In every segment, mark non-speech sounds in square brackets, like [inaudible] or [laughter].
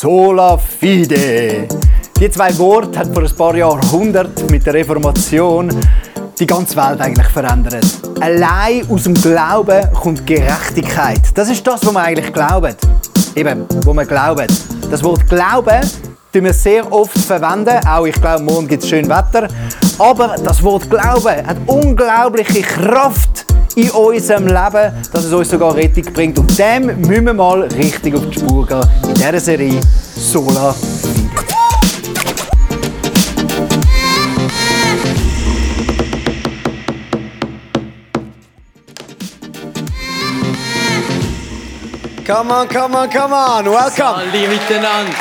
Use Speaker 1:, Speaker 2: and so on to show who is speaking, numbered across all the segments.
Speaker 1: Sola Fide. Die zwei Worte hat vor ein paar Jahrhunderten mit der Reformation die ganze Welt eigentlich verändert. Allein aus dem Glauben kommt Gerechtigkeit. Das ist das, was wir eigentlich glauben. Eben, wo wir glauben. Das Wort Glauben tun wir sehr oft verwenden. Auch ich glaube, morgen gibt es schön Wetter. Aber das Wort Glauben hat unglaubliche Kraft in unserem Leben, dass es uns sogar Rettung bringt. Und dem müssen wir mal richtig auf die Spur gehen in dieser Serie Sola Fide.
Speaker 2: Come on, come on, come on. Welcome.
Speaker 3: Hallo miteinander.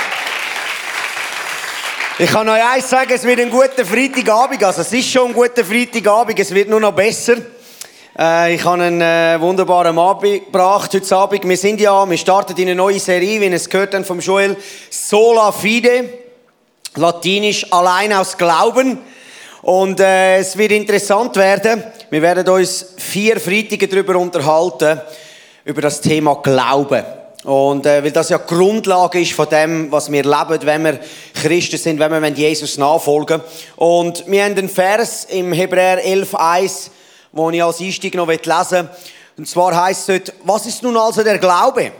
Speaker 2: Ich kann euch eins sagen, es wird ein guter Freitagabend. Also es ist schon ein guter Freitagabend, es wird nur noch besser. Äh, ich habe einen äh, wunderbaren Abend gebracht heute Abend. Wir sind ja, wir starten in eine neue Serie, wie ihr es gehört habt vom Joel. Sola Fide. Latinisch allein aus Glauben. Und äh, es wird interessant werden. Wir werden uns vier Freitage darüber unterhalten, über das Thema Glauben. Und äh, weil das ja Grundlage ist von dem, was wir leben, wenn wir Christen sind, wenn wir Jesus nachfolgen. Und wir haben einen Vers im Hebräer 11,1, den ich als Einstieg noch lesen will. Und zwar heißt es dort, was ist nun also der Glaube?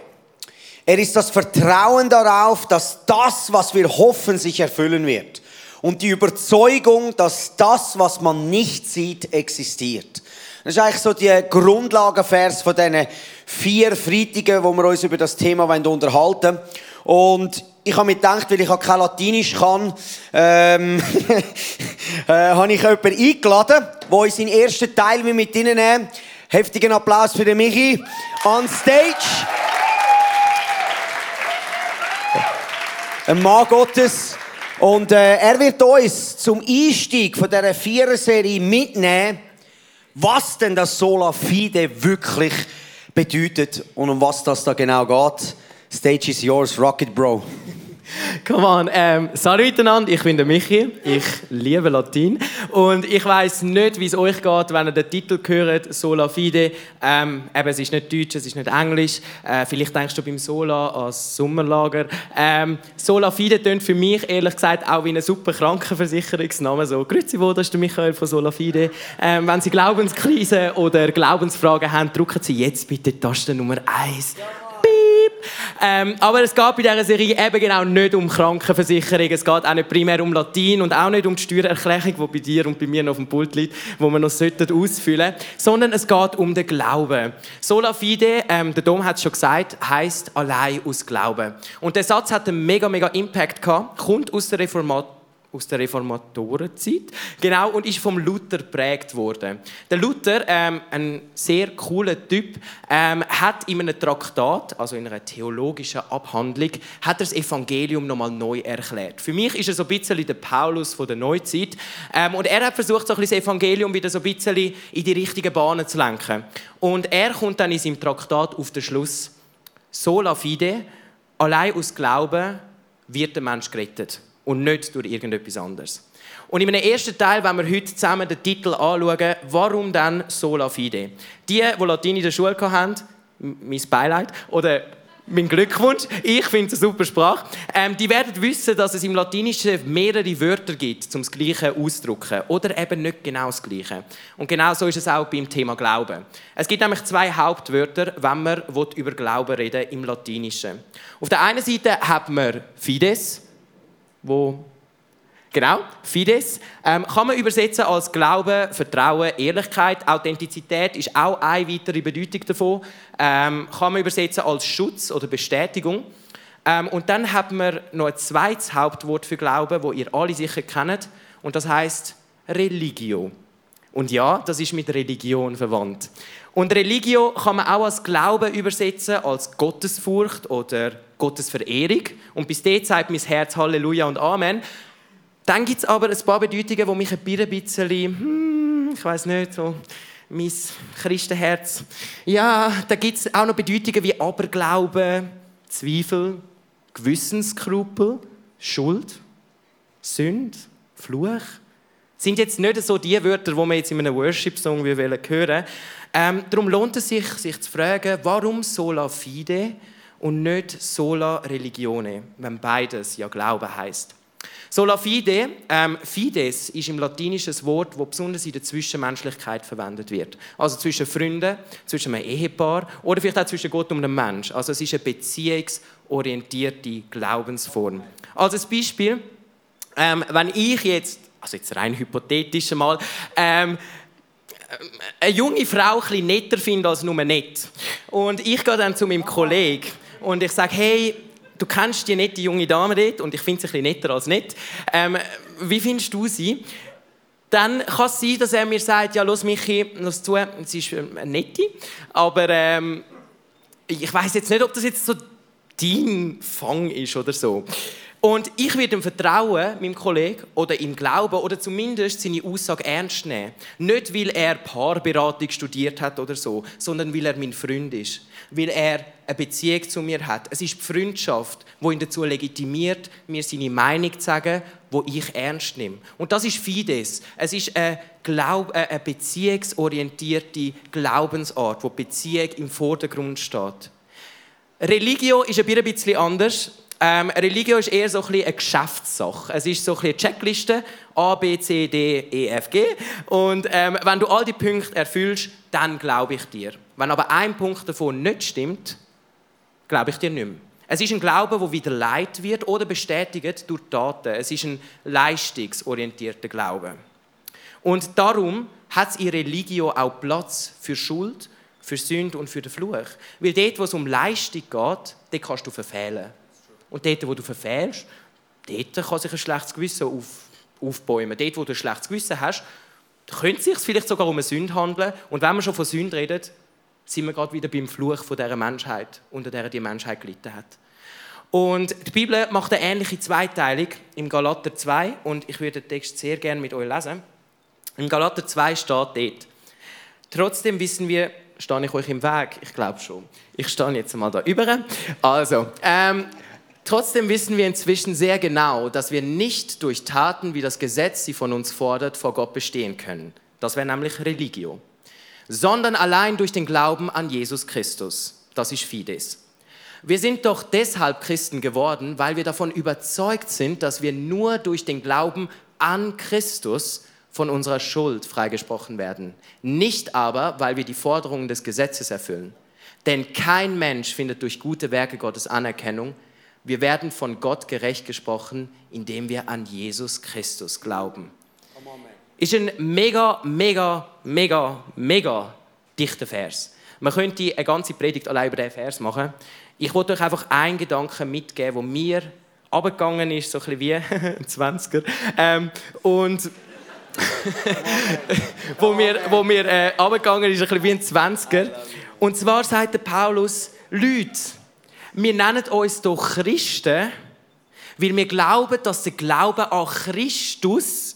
Speaker 2: Er ist das Vertrauen darauf, dass das, was wir hoffen, sich erfüllen wird. Und die Überzeugung, dass das, was man nicht sieht, existiert. Das ist eigentlich so die Grundlagenvers von diesen vier Freitagen, wo wir uns über das Thema unterhalten wollen. Und ich habe mir gedacht, weil ich auch kein Latinisch kann, ähm, [laughs] äh, habe ich jemanden eingeladen, der uns seinen ersten Teil mit Ihnen nehmen Heftigen Applaus für den Michi. On stage. Ein Mann Gottes. Und äh, er wird uns zum Einstieg von dieser Vierer-Serie mitnehmen, was denn das Sola Fide wirklich bedeutet und um was das da genau geht. Stage is yours, Rocket Bro.
Speaker 3: Come on, ähm, salut miteinander, ich bin der Michi, ich liebe Latein und ich weiß nicht, wie es euch geht, wenn ihr den Titel hört, Sola Fide. Ähm, eben, es ist nicht Deutsch, es ist nicht Englisch. Äh, vielleicht denkst du beim Sola als Sommerlager. Ähm, Sola Fide tönt für mich ehrlich gesagt auch wie ein super Krankenversicherungsname. So, grüezi wohl, das ist der Michael von Sola Fide. Ähm, wenn Sie Glaubenskrise oder Glaubensfragen haben, drücken Sie jetzt bitte Taste Nummer 1. Ähm, aber es geht bei dieser Serie eben genau nicht um Krankenversicherung. Es geht auch nicht primär um Latin und auch nicht um die Steuererklärung, die bei dir und bei mir noch auf dem Pult liegt, wo wir noch ausfüllen sollten, sondern es geht um den Glauben. Sola fide, ähm, der Dom hat es schon gesagt, heißt allein aus Glauben. Und der Satz hat einen mega, mega Impact gehabt, kommt aus der Reformation aus der Reformatorenzeit. Genau, und ist vom Luther geprägt worden. Der Luther, ähm, ein sehr cooler Typ, ähm, hat in einem Traktat, also in einer theologischen Abhandlung, hat das Evangelium nochmal neu erklärt. Für mich ist er so ein bisschen der Paulus von der Neuzeit. Ähm, und er hat versucht, so ein bisschen das Evangelium wieder so ein bisschen in die richtigen Bahnen zu lenken. Und er kommt dann in seinem Traktat auf den Schluss, sola fide, allein aus Glauben wird der Mensch gerettet und nicht durch irgendetwas anderes. Und in einem ersten Teil, wenn wir heute zusammen den Titel anschauen, warum dann Sola Fide? Die, die Latein in der Schule hatten, mein Beileid, oder mein Glückwunsch, ich finde es eine super Sprache, ähm, die werden wissen, dass es im Latinischen mehrere Wörter gibt, um das Gleiche auszudrücken. Oder eben nicht genau das Gleiche. Und genau so ist es auch beim Thema Glauben. Es gibt nämlich zwei Hauptwörter, wenn man über Glauben reden im Latinischen. Auf der einen Seite hat man Fides, wo Genau, Fides ähm, kann man übersetzen als Glaube, Vertrauen, Ehrlichkeit. Authentizität ist auch eine weitere Bedeutung davon. Ähm, kann man übersetzen als Schutz oder Bestätigung. Ähm, und dann hat man noch ein zweites Hauptwort für Glauben, wo ihr alle sicher kennt, und das heißt Religio. Und ja, das ist mit Religion verwandt. Und Religio kann man auch als Glauben übersetzen, als Gottesfurcht oder Gottesverehrung. Und bis dort sagt mein Herz Halleluja und Amen. Dann gibt es aber ein paar Bedeutungen, die mich ein bisschen, hm, ich weiß nicht, so mein Christenherz. Ja, da gibt es auch noch Bedeutungen wie Aberglaube, Zweifel, Gewissensskrupel, Schuld, Sünde, Fluch sind jetzt nicht so die Wörter, die wir jetzt in einem Worship-Song hören wollen. Ähm, darum lohnt es sich, sich zu fragen, warum sola fide und nicht sola religione, wenn beides ja Glaube heißt. Sola fide, ähm, fides ist im Latinischen Wort, das besonders in der Zwischenmenschlichkeit verwendet wird. Also zwischen Freunden, zwischen einem Ehepaar oder vielleicht auch zwischen Gott und einem Mensch. Also es ist eine beziehungsorientierte Glaubensform. Ein Beispiel, ähm, wenn ich jetzt, also jetzt rein hypothetisch mal, ähm, eine junge Frau ein netter finde als nur nett. Und ich gehe dann zu meinem Kollegen und ich sage, hey, du kennst die nette junge Dame dort und ich finde sie ein netter als nett. Ähm, wie findest du sie? Dann kann es sein, dass er mir sagt, ja, los Michi, los zu, sie ist eine nette, aber ähm, ich weiß jetzt nicht, ob das jetzt so dein Fang ist oder so. Und ich werde ihm vertrauen, meinem Kollegen, oder ihm glauben, oder zumindest seine Aussage ernst nehmen. Nicht, weil er Paarberatung studiert hat oder so, sondern weil er mein Freund ist. Weil er eine Beziehung zu mir hat. Es ist die Freundschaft, die ihn dazu legitimiert, mir seine Meinung zu sagen, wo ich ernst nehme. Und das ist Fides. Es ist eine, Glaub eine beziehungsorientierte Glaubensart, wo Beziehung im Vordergrund steht. Religio ist ein bisschen anders. Ähm, Religion ist eher so ein eine Geschäftssache. Es ist so ein eine Checkliste, A, B, C, D, E, F, G. Und ähm, wenn du all die Punkte erfüllst, dann glaube ich dir. Wenn aber ein Punkt davon nicht stimmt, glaube ich dir nicht mehr. Es ist ein Glaube, der wieder leid wird oder bestätigt durch Taten. Es ist ein leistungsorientierter Glaube. Und darum hat in Religion auch Platz für Schuld, für Sünde und für den Fluch. Weil dort, wo es um Leistung geht, kannst du verfehlen. Und dort, wo du verfehlst, dort kann sich ein schlechtes Gewissen auf, aufbäumen. Dort, wo du ein schlechtes Gewissen hast, könnte es sich vielleicht sogar um eine Sünde handeln. Und wenn wir schon von Sünde reden, sind wir gerade wieder beim Fluch von dieser Menschheit, unter der die Menschheit gelitten hat. Und die Bibel macht eine ähnliche Zweiteilung im Galater 2 und ich würde den Text sehr gerne mit euch lesen. Im Galater 2 steht dort, trotzdem wissen wir, stehe ich euch im Weg? Ich glaube schon. Ich stehe jetzt mal da über. Also, ähm, Trotzdem wissen wir inzwischen sehr genau, dass wir nicht durch Taten, wie das Gesetz sie von uns fordert, vor Gott bestehen können. Das wäre nämlich Religio. Sondern allein durch den Glauben an Jesus Christus. Das ist Fides. Wir sind doch deshalb Christen geworden, weil wir davon überzeugt sind, dass wir nur durch den Glauben an Christus von unserer Schuld freigesprochen werden. Nicht aber, weil wir die Forderungen des Gesetzes erfüllen. Denn kein Mensch findet durch gute Werke Gottes Anerkennung, wir werden von Gott gerecht gesprochen, indem wir an Jesus Christus glauben. Ist ein mega, mega, mega, mega dichter Vers. Man könnte eine ganze Predigt allein über diesen Vers machen. Ich wollte euch einfach einen Gedanken mitgeben, wo mir abgegangen ist, so ein bisschen wie ein 20er. Ähm, und [laughs] wo mir, wo mir äh, abgegangen ist, ein bisschen wie ein 20er. Und zwar sagt der Paulus, Leute, wir nennen uns doch Christen, weil wir glauben, dass der Glaube an Christus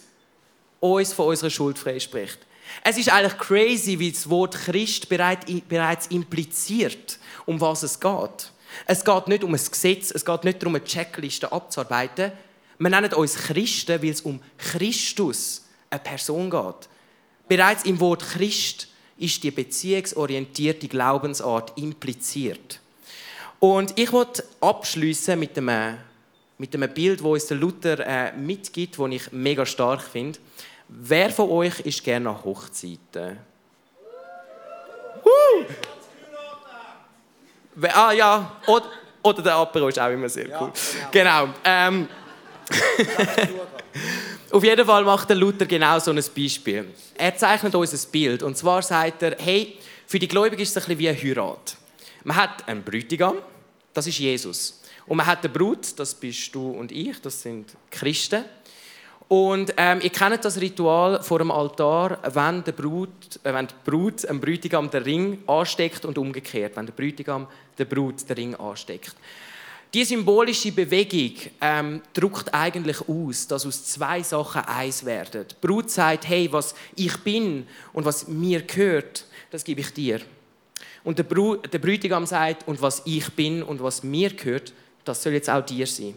Speaker 3: uns von unserer Schuld freispricht. Es ist eigentlich crazy, wie das Wort Christ bereits impliziert, um was es geht. Es geht nicht um ein Gesetz, es geht nicht darum, eine Checkliste abzuarbeiten. Wir nennen uns Christen, weil es um Christus, eine Person geht. Bereits im Wort Christ ist die beziehungsorientierte Glaubensart impliziert. Und ich wollte abschließen mit einem, mit einem Bild, das uns der Luther äh, mitgibt, das ich mega stark finde. Wer von euch ist gerne nach Hochzeiten? Uh! Ah ja, oder, oder der Apero ist auch immer sehr cool. Ja, genau. genau. Ähm, [laughs] Auf jeden Fall macht der Luther genau so ein Beispiel. Er zeichnet uns ein Bild. Und zwar sagt er, hey, für die Gläubigen ist es ein bisschen wie eine Heirat. Man hat einen Bräutigam, das ist Jesus. Und man hat eine Brut, das bist du und ich, das sind Christen. Und ähm, ihr kennt das Ritual vor dem Altar, wenn, der Brut, äh, wenn die Brut dem Bräutigam den Ring ansteckt und umgekehrt, wenn der Bräutigam der Brut den Ring ansteckt. Die symbolische Bewegung ähm, drückt eigentlich aus, dass aus zwei Sachen eins werden. Die Brut sagt, hey, was ich bin und was mir gehört, das gebe ich dir. Und der, Bru der Bräutigam sagt, und was ich bin und was mir gehört, das soll jetzt auch dir sein.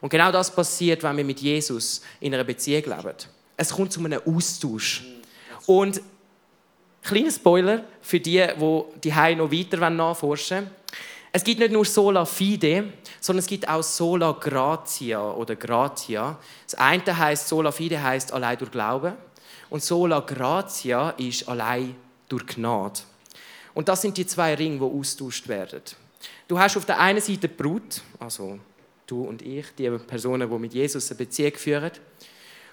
Speaker 3: Und genau das passiert, wenn wir mit Jesus in einer Beziehung leben. Es kommt zu einem Austausch. Und kleiner Spoiler für die, die die noch weiter nachforschen wollen. Es gibt nicht nur Sola Fide, sondern es gibt auch Sola Gratia oder Gratia. Das eine heißt Sola Fide heißt allein durch Glauben und Sola Gratia ist allein durch Gnade. Und das sind die zwei Ringe, die austauscht werden. Du hast auf der einen Seite die Brut, also du und ich, die Personen, die mit Jesus eine Beziehung führen.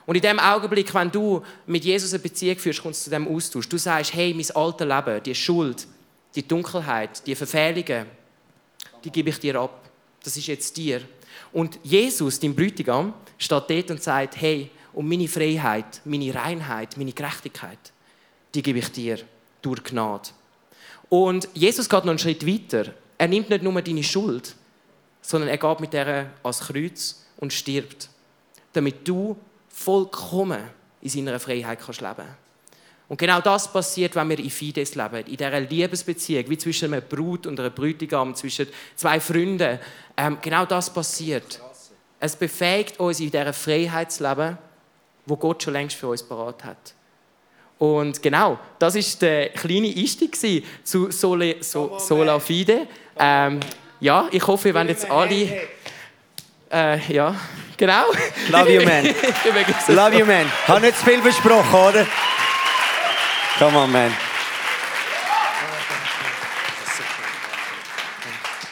Speaker 3: Und in dem Augenblick, wenn du mit Jesus eine Beziehung führst, kommst du zu dem Austausch. Du sagst, hey, mein altes Leben, die Schuld, die Dunkelheit, die Verfehlungen, die gebe ich dir ab. Das ist jetzt dir. Und Jesus, dein Bräutigam, steht dort und sagt, hey, um meine Freiheit, meine Reinheit, meine Gerechtigkeit, die gebe ich dir durch Gnade. Und Jesus geht noch einen Schritt weiter. Er nimmt nicht nur deine Schuld, sondern er geht mit der ans Kreuz und stirbt, damit du vollkommen in seiner Freiheit kannst leben Und genau das passiert, wenn wir in Fides leben, in dieser Liebesbeziehung, wie zwischen einem Brut und einer Bräutigam, zwischen zwei Freunden. Ähm, genau das passiert. Es befähigt uns, in dieser Freiheit zu leben, wo Gott schon längst für uns parat hat. Und genau, das ist der kleine Einstieg zu Sole, so, Sola Fide. Ähm, ja, ich hoffe, wir werden jetzt alle. Äh, ja, genau.
Speaker 2: Love you, man. [laughs] Love you, man. Ich habe nicht zu viel versprochen, oder? Come on, man.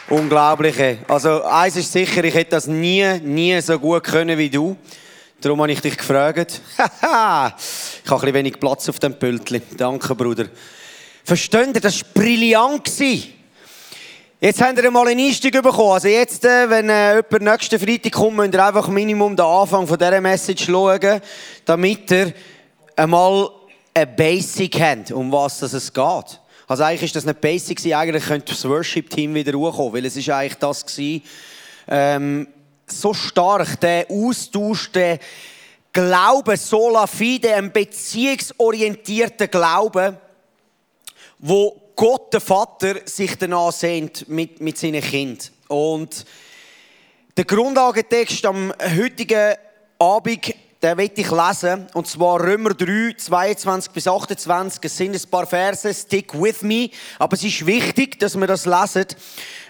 Speaker 2: Unglaublich. Also, eins ist sicher, ich hätte das nie, nie so gut können wie du. Darum habe ich dich gefragt. [laughs] ich habe ein bisschen wenig Platz auf dem Pültli. Danke, Bruder. Versteht ihr, das war brillant. Jetzt habt ihr mal einen Einstieg bekommen. Also jetzt, äh, wenn äh, jemand nächsten Freitag kommt, müsst ihr einfach Minimum den Anfang von dieser Message schauen, damit ihr einmal ein Basic habt, um was es geht. Also eigentlich ist das nicht Basic eigentlich könnte das Worship-Team wieder hochkommen, weil es ist eigentlich das gewesen, ähm, so stark, der Austausch, der Glaube, sola fide, ein beziehungsorientierter Glaube, wo Gott, der Vater, sich danach sehnt mit, mit seinen Kindern. Und der Grundlagentext am heutigen Abend, den will ich lesen. Und zwar Römer 3, 22 bis 28. Es sind ein paar Verse, stick with me. Aber es ist wichtig, dass wir das lesen,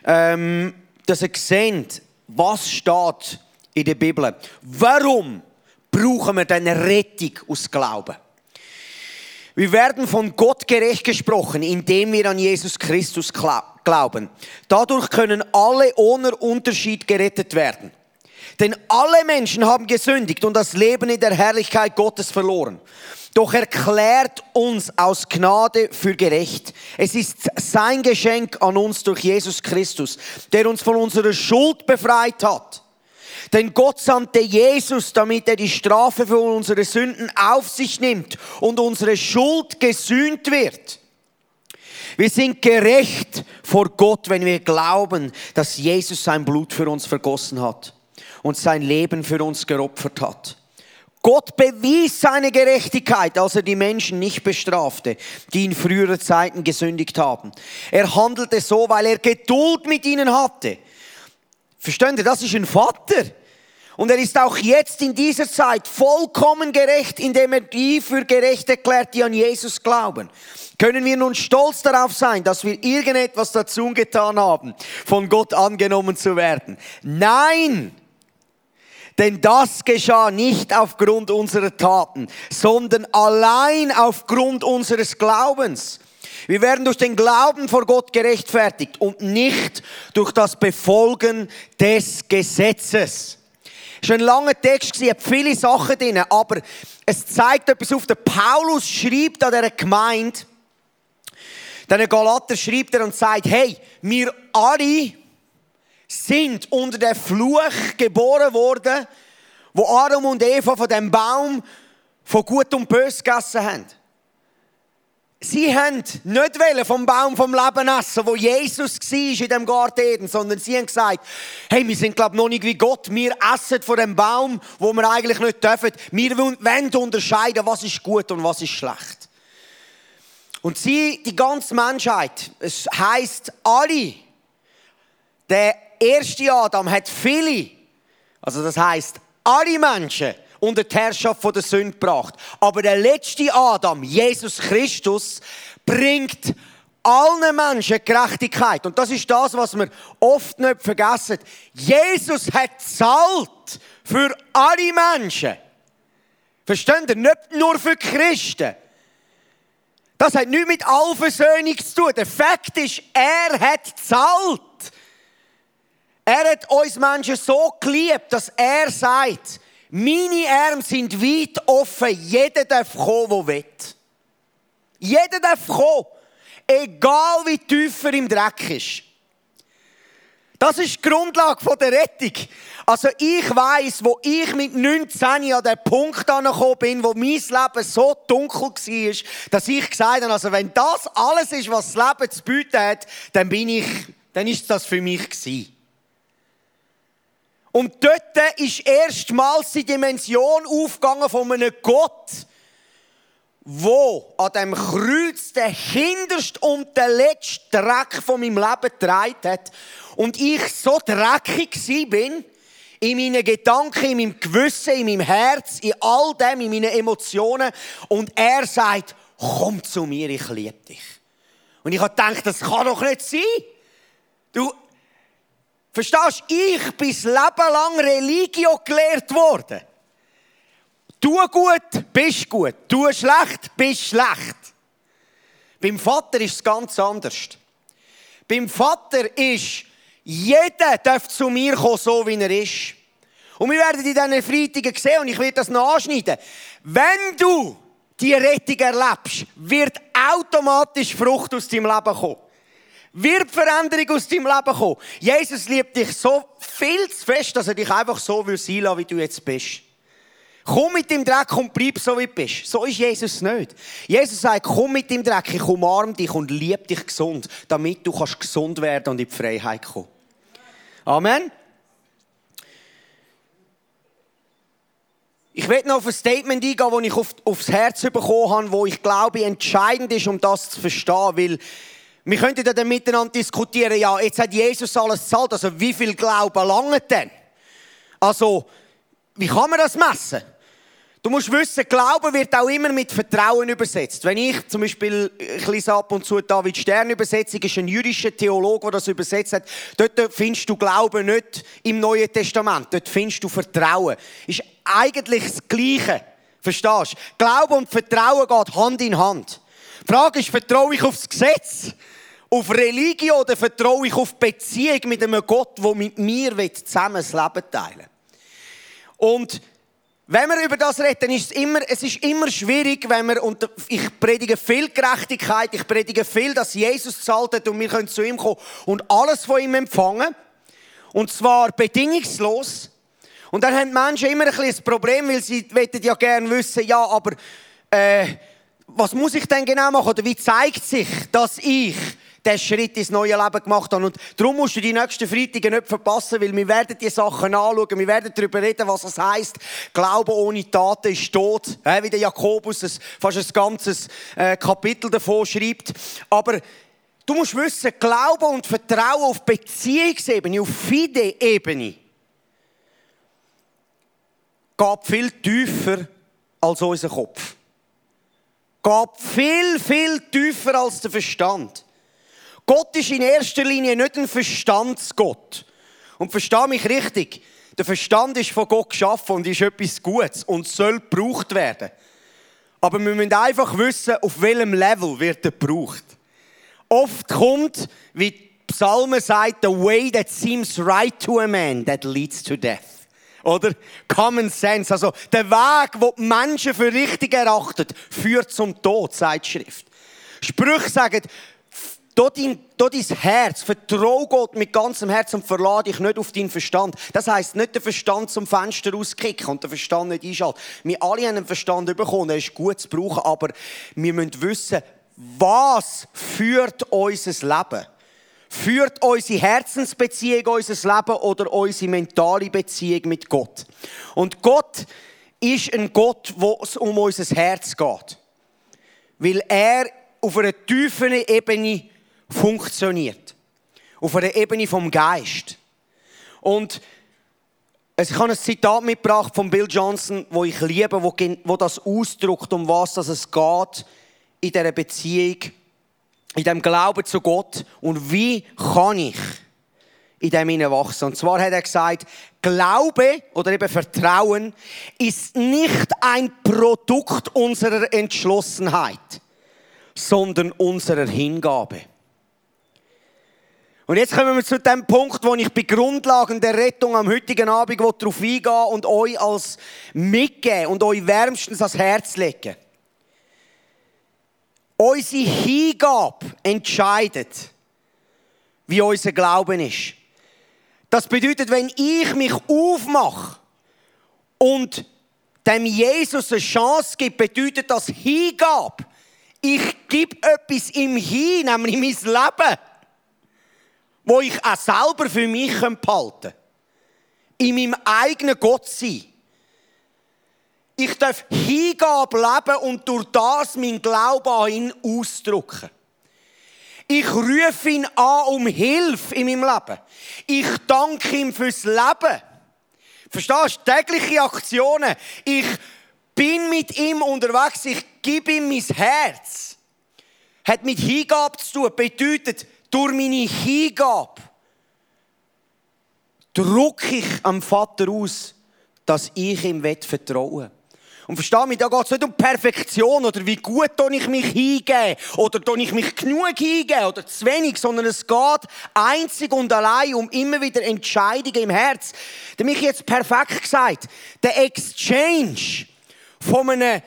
Speaker 2: ähm, dass ihr seht, was steht in der Bibel. Warum brauchen wir eine Rettung aus Glauben? Wir werden von Gott gerecht gesprochen, indem wir an Jesus Christus glauben. Dadurch können alle ohne Unterschied gerettet werden. Denn alle Menschen haben gesündigt und das Leben in der Herrlichkeit Gottes verloren. Doch erklärt uns aus Gnade für gerecht. Es ist sein Geschenk an uns durch Jesus Christus, der uns von unserer Schuld befreit hat. Denn Gott sandte Jesus, damit er die Strafe für unsere Sünden auf sich nimmt und unsere Schuld gesühnt wird. Wir sind gerecht vor Gott, wenn wir glauben, dass Jesus sein Blut für uns vergossen hat und sein Leben für uns geopfert hat. Gott bewies seine Gerechtigkeit, als er die Menschen nicht bestrafte, die in früheren Zeiten gesündigt haben. Er handelte so, weil er Geduld mit ihnen hatte. Verstehen Sie, das ist ein Vater. Und er ist auch jetzt in dieser Zeit vollkommen gerecht, indem er die für gerecht erklärt, die an Jesus glauben. Können wir nun stolz darauf sein, dass wir irgendetwas dazu getan haben, von Gott angenommen zu werden? Nein! Denn das geschah nicht aufgrund unserer Taten, sondern allein aufgrund unseres Glaubens. Wir werden durch den Glauben vor Gott gerechtfertigt und nicht durch das Befolgen des Gesetzes. Es war ein langer Text, es hat viele Sachen drin, aber es zeigt etwas auf. Der Paulus schreibt an dieser Gemeinde, den Galater schreibt er und sagt, hey, wir alle sind unter der Fluch geboren worden, wo Adam und Eva von dem Baum von Gut und Bös gegessen haben. Sie haben nicht vom Baum vom Leben essen, wo Jesus war in dem Garten Eden, sondern sie haben gesagt, hey, wir sind glaube noch nicht wie Gott, wir essen von dem Baum, wo wir eigentlich nicht dürfen. Wir wollen unterscheiden, was ist gut und was ist schlecht. Und sie, die ganze Menschheit, es heißt alle, der erste Adam hat viele, also das heißt alle Menschen unter die Herrschaft der Sünde gebracht. Aber der letzte Adam, Jesus Christus, bringt allen Menschen Gerechtigkeit. Und das ist das, was wir oft nicht vergessen. Jesus hat zahlt für alle Menschen. Versteht ihr? Nicht nur für Christen. Das hat nichts mit Allversöhnung zu tun. Der Fakt ist, er hat zahlt. Er hat uns Menschen so geliebt, dass er sagt, meine Arme sind weit offen, jeder darf kommen, der will. Jeder darf kommen, egal wie tief er im Dreck ist. Das ist die Grundlage der Rettung. Also ich weiß, wo ich mit 19 an den Punkt angekommen bin, wo mein Leben so dunkel war, dass ich gesagt habe, also wenn das alles ist, was das Leben zu bieten hat, dann bin ich, dann ist das für mich gewesen. Und dort ist erstmals die Dimension aufgegangen von einem Gott, wo an dem Kreuz den hintersten und den letzten Dreck von meinem Leben getragen hat und ich so dreckig bin, in meinen Gedanken, in meinem Gewissen, in meinem Herz, in all dem, in meinen Emotionen und er sagt, komm zu mir, ich liebe dich. Und ich habe gedacht, das kann doch nicht sein. Du, verstehst du, ich bin das Leben lang Religio gelehrt worden. Tu gut, bist gut. Tu schlecht, bist schlecht. Beim Vater ist es ganz anders. Beim Vater ist, jeder darf zu mir kommen, so wie er ist. Und wir werden in diesen Freitagen sehen, und ich werde das noch anschneiden. Wenn du die Rettung erlebst, wird automatisch Frucht aus deinem Leben kommen. Wird Veränderung aus deinem Leben kommen. Jesus liebt dich so viel zu fest, dass er dich einfach so will sein lassen, wie du jetzt bist. Komm mit dem Dreck und bleib so, wie du bist. So ist Jesus nicht. Jesus sagt, komm mit dem Dreck, ich umarme dich und liebe dich gesund, damit du kannst gesund werden und in die Freiheit kommen. Amen. Ich werde noch auf ein Statement eingehen, das ich auf, aufs Herz bekommen habe, wo ich glaube, entscheidend ist, um das zu verstehen. Weil wir könnten dann miteinander diskutieren, ja, jetzt hat Jesus alles gezahlt, also wie viel Glauben langt denn? Also, wie kann man das messen? Du musst wissen, Glauben wird auch immer mit Vertrauen übersetzt. Wenn ich zum Beispiel, ich lese ab und zu David Stern Übersetzung, ist ein jüdischer Theologe, der das übersetzt hat. Dort findest du Glauben nicht im Neuen Testament. Dort findest du Vertrauen. Ist eigentlich das Gleiche. Verstehst du? Glaube und Vertrauen geht Hand in Hand. Die Frage ist, vertraue ich aufs Gesetz? Auf Religion oder vertraue ich auf Beziehung mit einem Gott, der mit mir zusammen das Leben teilen will? Und wenn wir über das reden, ist es immer, es ist immer schwierig, wenn wir, und ich predige viel Gerechtigkeit, ich predige viel, dass Jesus zahlt hat und wir können zu ihm kommen und alles von ihm empfangen. Und zwar bedingungslos. Und dann haben Menschen immer ein bisschen das Problem, weil sie ja gerne wissen, ja, aber äh, was muss ich denn genau machen? Oder wie zeigt sich, dass ich den Schritt ins neue Leben gemacht habe. Und darum musst du die nächsten Freitage nicht verpassen, weil wir werden die Sachen anschauen, wir werden darüber reden, was es heisst. Glaube ohne Taten ist tot. Wie der Jakobus ein, fast ein ganzes äh, Kapitel davon schreibt. Aber du musst wissen, Glaube und Vertrauen auf Beziehungsebene, auf Fide-Ebene, geht viel tiefer als unser Kopf. Geht viel, viel tiefer als der Verstand. Gott ist in erster Linie nicht ein Verstandsgott. Und verstehe mich richtig. Der Verstand ist von Gott geschaffen und ist etwas Gutes und soll gebraucht werden. Aber wir müssen einfach wissen, auf welchem Level wird er gebraucht. Oft kommt, wie die Psalme sagt, the way that seems right to a man, that leads to death. Oder? Common Sense. Also, der Weg, den die Menschen für richtig erachten, führt zum Tod, sagt die Schrift. Sprüche sagen, Dort dein, Herz, vertrau Gott mit ganzem Herz und verlade dich nicht auf deinen Verstand. Das heisst nicht den Verstand zum Fenster auskicken und den Verstand nicht einschalten. Wir alle haben einen Verstand bekommen, er ist gut zu brauchen, aber wir müssen wissen, was führt unser Leben? Führt unsere Herzensbeziehung unser Leben oder unsere mentale Beziehung mit Gott? Und Gott ist ein Gott, wo es um unser Herz geht. Weil er auf einer tiefen Ebene funktioniert. Auf einer Ebene vom Geist. Und ich habe ein Zitat mitgebracht von Bill Johnson, wo ich liebe, wo, das ausdrückt, um was es geht in dieser Beziehung in dem Glauben zu Gott und wie kann ich in dem wachsen. Und zwar hat er gesagt, Glaube oder eben Vertrauen ist nicht ein Produkt unserer Entschlossenheit, sondern unserer Hingabe. Und jetzt kommen wir zu dem Punkt, wo ich bei Grundlagen der Rettung am heutigen Abend darauf eingehen und euch als mitgeben und euch wärmstens ans Herz legen. Unsere Hingabe entscheidet, wie unser Glauben ist. Das bedeutet, wenn ich mich aufmache und dem Jesus eine Chance gebe, bedeutet das Hingabe. Ich gebe etwas ihm hin, nämlich mein Leben wo ich auch selber für mich behalten kann. In meinem eigenen Gott sein. Ich darf Hingabe leben und durch das mein Glauben an ihn ausdrücken. Ich rufe ihn an um Hilfe in meinem Leben. Ich danke ihm fürs Leben. Verstehst du? Tägliche Aktionen. Ich bin mit ihm unterwegs. Ich gebe ihm mein Herz. Hat mit Hingabe zu tun. Bedeutet, durch meine Hingabe drücke ich am Vater aus, dass ich ihm vertrauen will. Und versteh mich, da geht es nicht um Perfektion oder wie gut ich mich hingebe oder ich mich genug hingebe oder zu wenig, sondern es geht einzig und allein um immer wieder Entscheidungen im Herz. Der mich jetzt perfekt gesagt, der Exchange von einem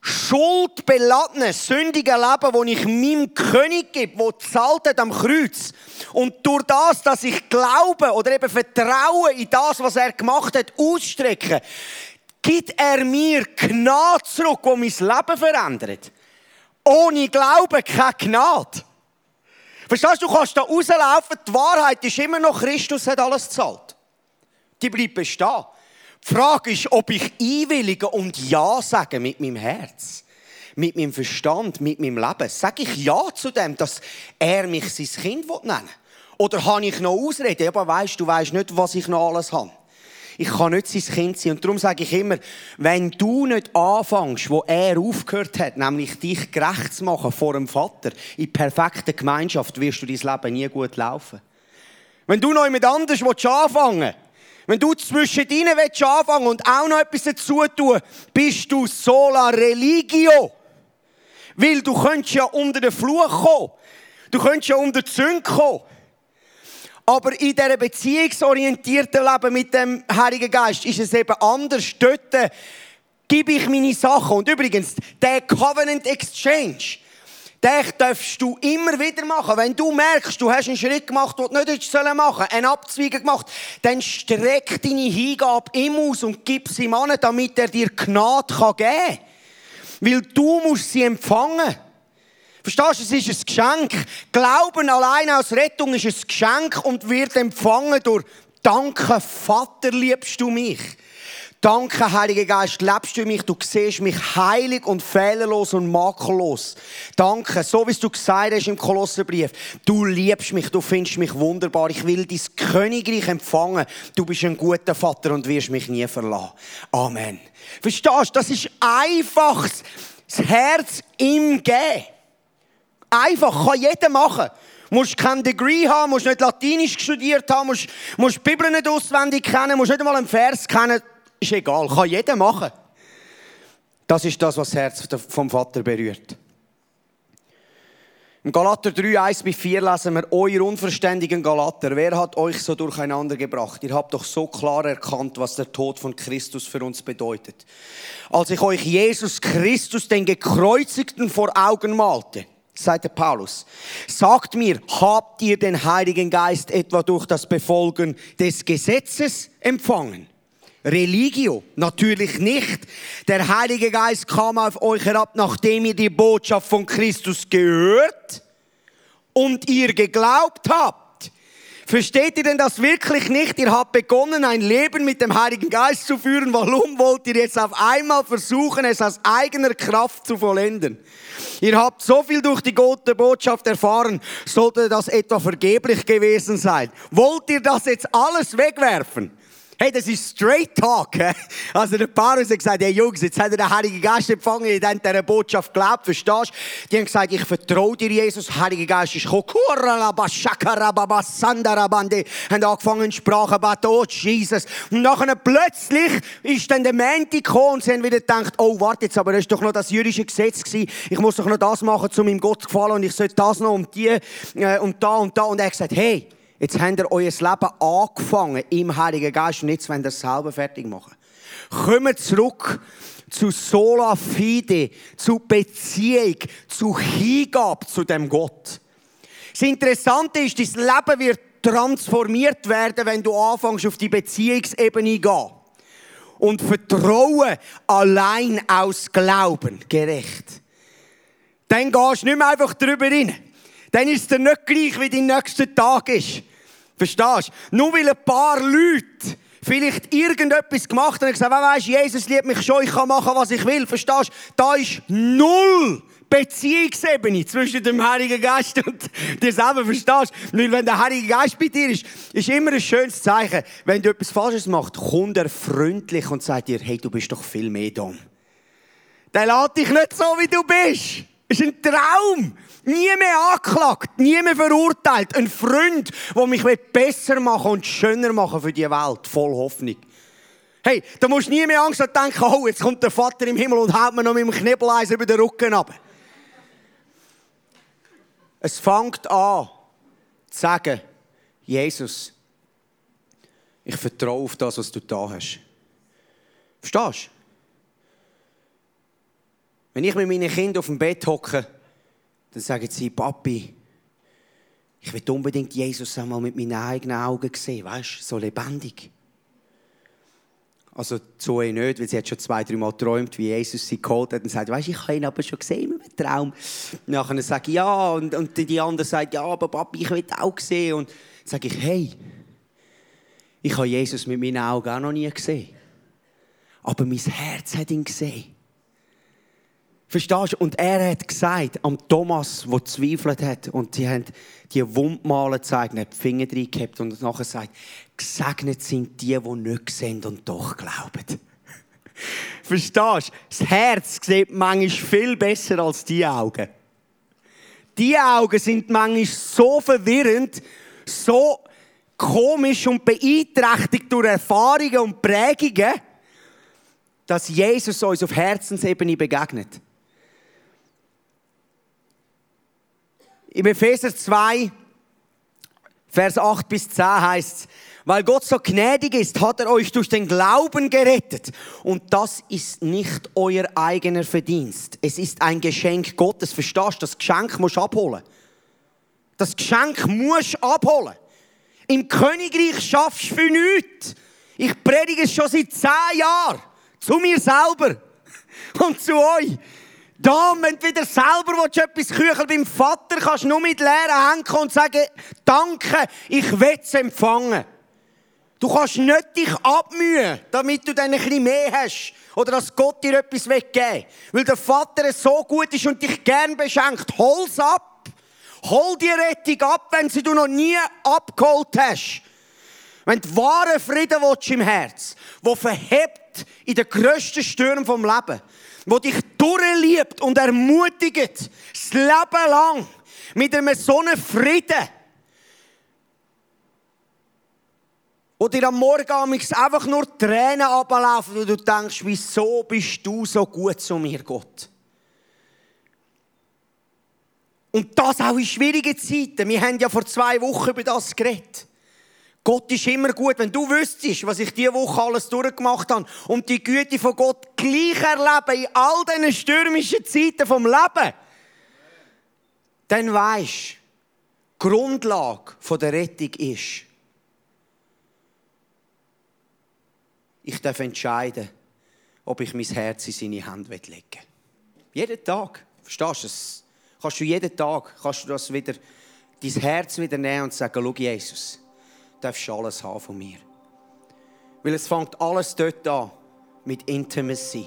Speaker 2: schuldbeladene, sündige Leben, das ich meinem König gebe, wo zahlt am Kreuz. Und durch das, dass ich glaube oder eben vertraue in das, was er gemacht hat, ausstrecke, gibt er mir Gnade zurück, die mein Leben verändert. Ohne Glauben keine Gnade. Verstehst du, du kannst da rauslaufen, die Wahrheit ist immer noch, Christus hat alles gezahlt. Die bleibt bestehen. Die Frage ist, ob ich einwillige und Ja sage mit meinem Herz, mit meinem Verstand, mit meinem Leben. Sage ich Ja zu dem, dass er mich sein Kind nennen will? Oder habe ich noch Ausreden? Aber weißt du, weißt nicht, was ich noch alles habe. Ich kann nicht sein Kind sein. Und darum sage ich immer, wenn du nicht anfängst, wo er aufgehört hat, nämlich dich gerecht zu machen vor dem Vater, in perfekter Gemeinschaft, wirst du dein Leben nie gut laufen. Wenn du noch jemand anderes anfangen willst, wenn du zwischen ihnen anfangen und auch noch etwas dazu tun, bist du sola religio. Weil du könntest ja unter den Fluch kommen. Du könntest ja unter die Sünde kommen. Aber in dieser beziehungsorientierten Leben mit dem Heiligen Geist ist es eben anders. Dort gebe ich meine Sachen. Und übrigens, der Covenant Exchange, den darfst du immer wieder machen. Wenn du merkst, du hast einen Schritt gemacht, den du nicht hättest machen sollen, einen Abzweiger gemacht, dann streck deine Hingabe ihm aus und gib sie ihm an, damit er dir Gnade geben kann. Weil du musst sie empfangen. Verstehst du, es ist ein Geschenk. Glauben allein als Rettung ist ein Geschenk und wird empfangen durch Danke, Vater, liebst du mich. Danke, Heiliger Geist, lebst du mich, du siehst mich heilig und fehlerlos und makellos. Danke, so wie du gesagt hast im Kolosserbrief. Du liebst mich, du findest mich wunderbar. Ich will dein Königreich empfangen. Du bist ein guter Vater und wirst mich nie verlassen. Amen. Verstehst du, das ist einfach das Herz im Gehen. Einfach, kann jeder machen. Du musst kein Degree haben, musst nicht Latinisch studiert haben, musst, musst die Bibel nicht auswendig kennen, musst nicht einmal einen Vers kennen ist egal, kann jeder machen. Das ist das, was das Herz vom Vater berührt. Im Galater 3, 1 bis 4 lesen wir, euer unverständigen Galater, wer hat euch so durcheinander gebracht? Ihr habt doch so klar erkannt, was der Tod von Christus für uns bedeutet. Als ich euch Jesus Christus, den Gekreuzigten, vor Augen malte, sagte Paulus, sagt mir, habt ihr den Heiligen Geist etwa durch das Befolgen des Gesetzes empfangen? Religio? Natürlich nicht. Der Heilige Geist kam auf euch herab, nachdem ihr die Botschaft von Christus gehört und ihr geglaubt habt. Versteht ihr denn das wirklich nicht? Ihr habt begonnen, ein Leben mit dem Heiligen Geist zu führen. Warum wollt ihr jetzt auf einmal versuchen, es aus eigener Kraft zu vollenden? Ihr habt so viel durch die gute Botschaft erfahren. Sollte das etwa vergeblich gewesen sein? Wollt ihr das jetzt alles wegwerfen? Hey, das ist Straight Talk. He? Also der Paulus hat gesagt, hey Jungs, jetzt hat er den Heiligen Geist empfangen, ihr habt dieser Botschaft geglaubt, verstehst du? Die haben gesagt, ich vertraue dir, Jesus, der Heilige Geist ist gekommen. Haben angefangen, Sprachen zu oh Jesus. Und nachher plötzlich ist dann der Menti gekommen und sie haben wieder gedacht, oh, warte jetzt, aber das ist doch noch das jüdische Gesetz gewesen. Ich muss doch noch das machen, um meinem Gott zu gefallen und ich sollte das noch und die äh, und da und da. Und er hat gesagt, hey, Jetzt habt ihr euer Leben angefangen im Heiligen Geist und jetzt wollt ihr es selber fertig machen. Kommt zurück zu Sola Fide, zu Beziehung, zu Hingabe zu dem Gott. Das Interessante ist, dein Leben wird transformiert werden, wenn du anfängst, auf die Beziehungsebene zu gehen. Und Vertrauen allein aus Glauben gerecht. Dann gehst du nicht mehr einfach drüber hin dann ist es dir nicht gleich, wie dein nächster Tag ist. Verstehst du? Nur weil ein paar Leute vielleicht irgendetwas gemacht haben und gesagt, weißt, Jesus liebt mich schon, ich kann machen, was ich will. Verstehst du? Da ist null Beziehungsebene zwischen dem Heiligen Geist und [laughs] dir selber, verstehst du? Weil wenn der Heilige Geist bei dir ist, ist immer ein schönes Zeichen. Wenn du etwas Falsches machst, kommt er freundlich und sagt dir, hey, du bist doch viel mehr dumm. Der lädt dich nicht so, wie du bist. Das ist ein Traum. Nie mehr angeklagt, nie mehr verurteilt. Ein Freund, der mich besser machen und schöner machen für die Welt. Voll Hoffnung. Hey, da musst du nie mehr Angst haben denken, oh, jetzt kommt der Vater im Himmel und haut mir noch mit dem Knebeleis über den Rücken ab. Es fängt an, zu sagen, Jesus, ich vertraue auf das, was du da hast. Verstehst du? Wenn ich mit meinen Kindern auf dem Bett hocke, dann sagen sie, Papi, ich will unbedingt Jesus einmal mit meinen eigenen Augen sehen, weißt du, so lebendig. Also Zoe nicht, weil sie hat schon zwei, drei Mal geträumt, wie Jesus sie geholt hat und sagt, weißt, ich habe ihn aber schon gesehen mit einem Traum. Und nachher sage ich, ja, und, und die andere sagt, ja, aber Papi, ich will auch sehen. Und dann sage ich, hey, ich habe Jesus mit meinen Augen auch noch nie gesehen. Aber mein Herz hat ihn gesehen. Verstehst du? Und er hat gesagt, am Thomas, der zweifelt hat, und sie haben die Wundmale gezeigt, hat die Finger reingehabt und nachher sagt, gesegnet sind die, die nicht sehen und doch glauben. [laughs] Verstehst du? Das Herz sieht manchmal viel besser als die Augen. Die Augen sind manchmal so verwirrend, so komisch und beeinträchtigt durch Erfahrungen und Prägungen, dass Jesus uns auf Herzensebene begegnet. Im Epheser 2, Vers 8 bis 10 heißt es, weil Gott so gnädig ist, hat er euch durch den Glauben gerettet. Und das ist nicht euer eigener Verdienst. Es ist ein Geschenk Gottes. Verstehst du? Das Geschenk musst du abholen. Das Geschenk musst du abholen. Im Königreich schaffst du für nichts. Ich predige es schon seit zehn Jahren. Zu mir selber. [laughs] Und zu euch. Da, wenn du wieder selber etwas kücheln beim Vater, kannst du nur mit leeren Händen und sagen, danke, ich will es empfangen. Du kannst nicht dich abmühen, damit du dann ein bisschen mehr hast. Oder dass Gott dir etwas weggeben Weil der Vater so gut ist und dich gern beschenkt. Hol's ab. Hol die Rettung ab, wenn sie du noch nie abgeholt hast. Wenn du wahren Frieden willst im Herz, wo verhebt in den grössten Stürmen vom Leben, wo dich durchliebt und ermutigt, das Leben lang, mit einem so einem Frieden, wo dir am Morgen einfach nur Tränen ablaufen und du denkst, wieso bist du so gut zu mir, Gott? Und das auch in schwierigen Zeiten. Wir haben ja vor zwei Wochen über das geredet. Gott ist immer gut. Wenn du wüsstest, was ich diese Woche alles durchgemacht habe und die Güte von Gott gleich erleben in all diesen stürmischen Zeiten vom Leben, dann weisst die Grundlage der Rettung ist, ich darf entscheiden, ob ich mein Herz in seine Hände legen will. Jeden Tag. Verstehst du das? Kannst du jeden Tag kannst du das wieder, dein Herz wieder nehmen und sagen, schau Jesus, darfst du alles haben von mir. Weil es fängt alles dort an mit Intimacy.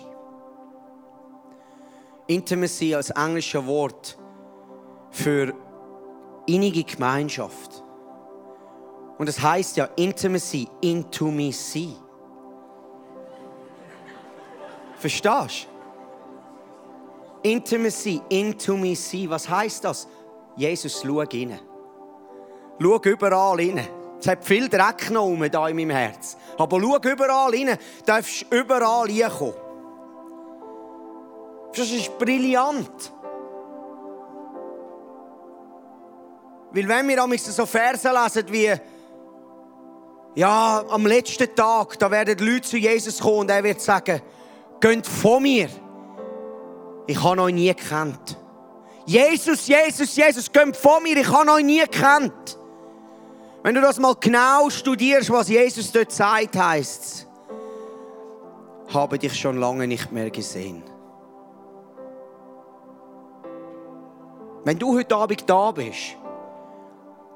Speaker 2: Intimacy als englisches Wort für innige Gemeinschaft. Und es heißt ja Intimacy, see. Verstehst du? Intimacy, see. Was heißt das? Jesus, schau rein. Schau überall rein. Es hat viel Dreck um da in meinem Herz. Aber schau überall rein. Du darfst überall reinkommen. Das ist brillant. Weil wenn wir so Verse lesen wie ja, am letzten Tag, da werden Leute zu Jesus kommen und er wird sagen, geht von mir. Ich habe euch nie gekannt. Jesus, Jesus, Jesus, geht von mir, ich habe euch nie gekannt. Wenn du das mal genau studierst, was Jesus dort sagt, heißt es, habe dich schon lange nicht mehr gesehen. Wenn du heute Abend da bist,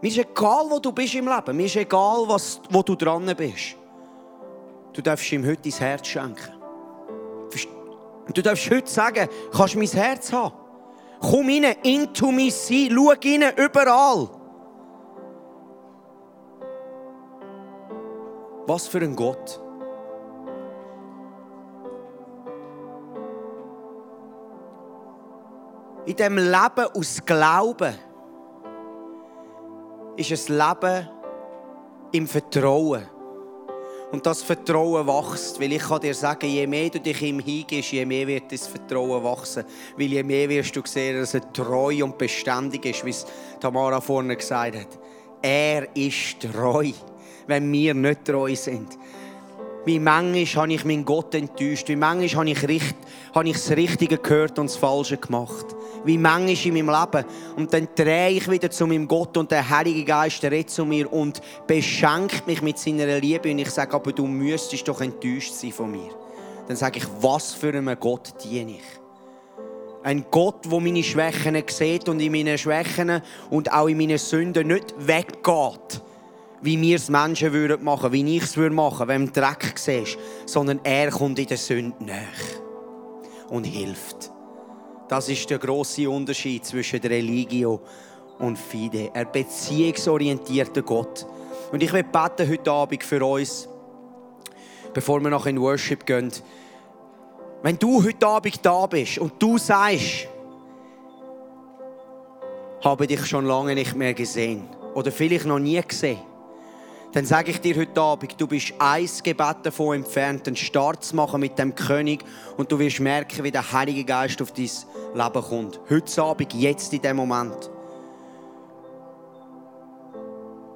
Speaker 2: mir ist egal, wo du bist im Leben, mir ist egal, was, wo du dran bist. Du darfst ihm heute dein Herz schenken. Du darfst heute sagen, kannst mein Herz haben. Komm rein, into me sein, schau rein, überall. Was für ein Gott. In diesem Leben aus Glauben ist ein Leben im Vertrauen. Und das Vertrauen wächst, weil ich kann dir sagen, je mehr du dich ihm hingibst, je mehr wird das Vertrauen wachsen. Weil je mehr wirst du sehen, dass er treu und beständig ist, wie es Tamara vorne gesagt hat. Er ist treu, wenn wir nicht treu sind. Wie manchmal habe ich meinen Gott enttäuscht. Wie manchmal habe ich, richt, habe ich das Richtige gehört und das Falsche gemacht. Wie manchmal in meinem Leben. Und dann drehe ich wieder zu meinem Gott und der Heilige Geist redet zu mir und beschenkt mich mit seiner Liebe. Und ich sage, aber du müsstest doch enttäuscht sein von mir. Dann sage ich, was für einen Gott diene ich? Ein Gott, der meine Schwächen sieht und in meinen Schwächen und auch in meinen Sünden nicht weggeht wie wir es Menschen würden machen, wie ich es würde machen, wenn du Dreck siehst, sondern er kommt in der Sünde nach und hilft. Das ist der große Unterschied zwischen der Religio und Fide. Er beziehungsorientierter Gott. Und ich will beten heute Abend für uns, bevor wir noch in Worship gehen. Wenn du heute Abend da bist und du sagst, habe dich schon lange nicht mehr gesehen oder vielleicht noch nie gesehen dann sage ich dir heute Abend, du bist ein Gebet davon entfernt, einen Start zu machen mit dem König und du wirst merken, wie der Heilige Geist auf dein Leben kommt. Heute Abend, jetzt in dem Moment.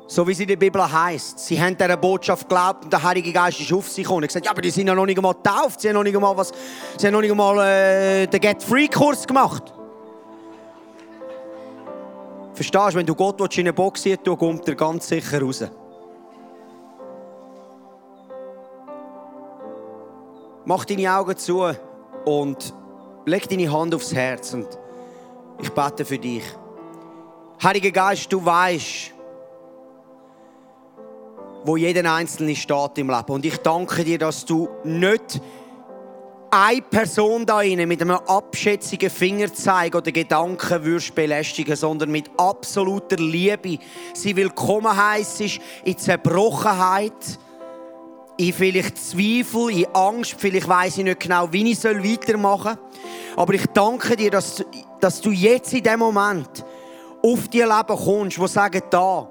Speaker 2: So wie es in der Bibel heißt, sie haben dieser Botschaft geglaubt und der Heilige Geist ist auf sie gekommen. Er gesagt, ja, aber die sind ja noch nicht einmal getauft, sie haben noch nicht einmal was, sie haben noch nicht einmal äh, den Get Free Kurs gemacht. Verstehst du, wenn du Gott in eine Box siehst, kommt er ganz sicher raus. Mach deine Augen zu und leg deine Hand aufs Herz und ich bete für dich. Heiliger Geist, du weißt, wo jeder Einzelne steht im Leben. Und ich danke dir, dass du nicht eine Person da rein mit einem abschätzigen Fingerzeig oder Gedanken würdest belästigen, sondern mit absoluter Liebe sie willkommen heisst in Zerbrochenheit, in vielleicht Zweifel, in Angst, vielleicht weiß ich nicht genau, wie ich weitermachen soll. Aber ich danke dir, dass, dass du jetzt in dem Moment auf die Leben kommst, wo sagen da,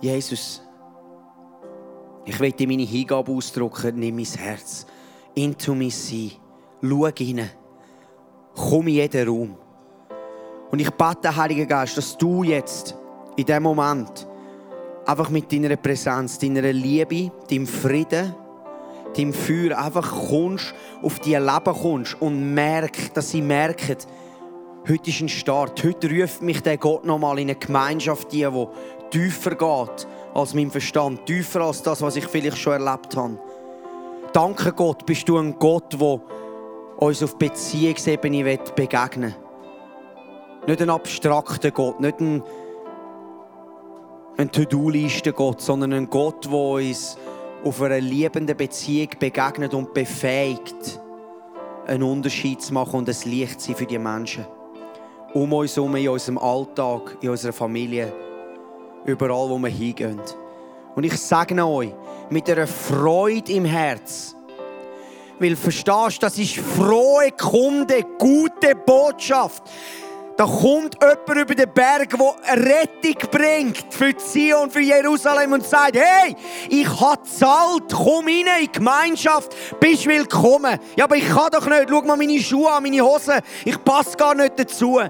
Speaker 2: Jesus, ich will dir meine Hingabe ausdrücken, nimm mein Herz, into me sein, schau rein, komm in jeden Raum. Und ich bete, Heiliger Geist, dass du jetzt in dem Moment einfach mit deiner Präsenz, deiner Liebe, deinem Frieden, deinem Feuer einfach kommst, auf die Leben kommst und merkst, dass sie merken, heute ist ein Start. Heute ruft mich der Gott nochmal in eine Gemeinschaft, die, tiefer geht als mein Verstand, tiefer als das, was ich vielleicht schon erlebt habe. Danke Gott, bist du ein Gott, der uns auf Beziehungsebene begegnen will. Nicht ein abstrakter Gott, nicht ein ein To-Do-Liste Gott, sondern ein Gott, der uns auf einer liebenden Beziehung begegnet und befähigt, einen Unterschied zu machen und ein Licht zu sein für die Menschen. Um uns herum, in unserem Alltag, in unserer Familie. Überall, wo wir hingehen. Und ich sage euch, mit einer Freude im Herz, weil verstehst, das ist frohe Kunde, gute Botschaft. Da kommt jemand über den Berg, der Rettung bringt für Zion, für Jerusalem und sagt, hey, ich habe zahlt, komm rein in die Gemeinschaft, bist willkommen. Ja, aber ich kann doch nicht, schau mal meine Schuhe an, meine Hosen, ich passe gar nicht dazu.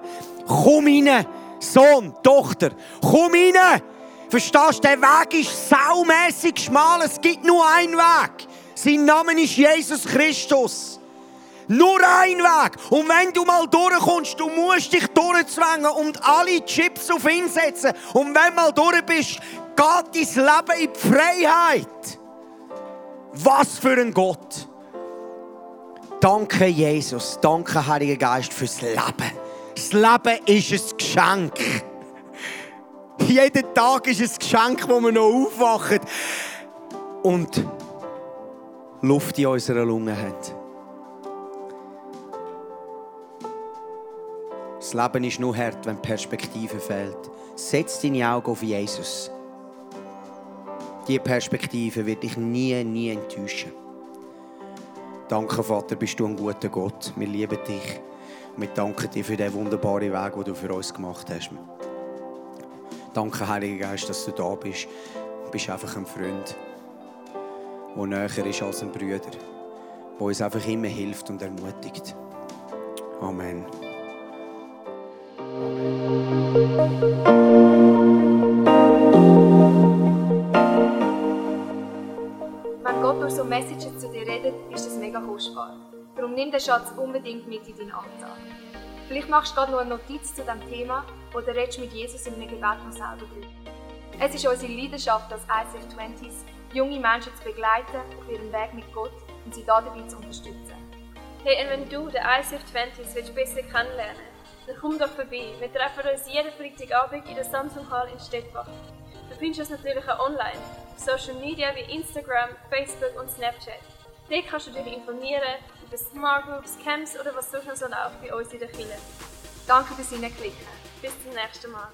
Speaker 2: Komm rein, Sohn, Tochter, komm rein. Verstehst du, der Weg ist saumässig schmal, es gibt nur einen Weg. Sein Name ist Jesus Christus. Nur ein Weg. Und wenn du mal durchkommst, du musst dich durchzwängen und alle Chips auf ihn setzen. Und wenn du mal durch bist, geht dein Leben in die Freiheit. Was für ein Gott. Danke, Jesus. Danke, Heiliger Geist, fürs Leben. Das Leben ist ein Geschenk. [laughs] Jeden Tag ist ein Geschenk, wo wir noch aufwachen und Luft in unserer Lunge haben. Das Leben ist nur hart, wenn Perspektive fehlt. Setz deine Augen auf Jesus. Diese Perspektive wird dich nie, nie enttäuschen. Danke, Vater, bist du ein guter Gott. Wir lieben dich. Wir danken dir für den wunderbaren Weg, den du für uns gemacht hast. Danke, Heiliger Geist, dass du da bist. Du bist einfach ein Freund, der näher ist als ein Bruder, der uns einfach immer hilft und ermutigt. Amen.
Speaker 4: Wenn Gott durch so Messages zu dir redet, ist das mega kostbar. Darum nimm den Schatz unbedingt mit in deinen Alltag. Vielleicht machst du gerade noch eine Notiz zu diesem Thema oder redest mit Jesus in einem Gebet noch selber drüber. Es ist unsere Leidenschaft als ICF 20s, junge Menschen zu begleiten auf ihrem Weg mit Gott und sie dabei zu unterstützen.
Speaker 5: Hey, und wenn du den ICF 20s willst besser kennenlernen dann komm doch vorbei. Wir treffen uns jeden Freitagabend in der Samsung Hall in Stettbach. Du findest uns natürlich auch online, auf Social Media wie Instagram, Facebook und Snapchat. Dort kannst du dich informieren über Smart Groups, Camps oder was sonst noch so läuft bei uns in der Kirche.
Speaker 4: Danke fürs Hineinklicken.
Speaker 5: Bis zum nächsten Mal.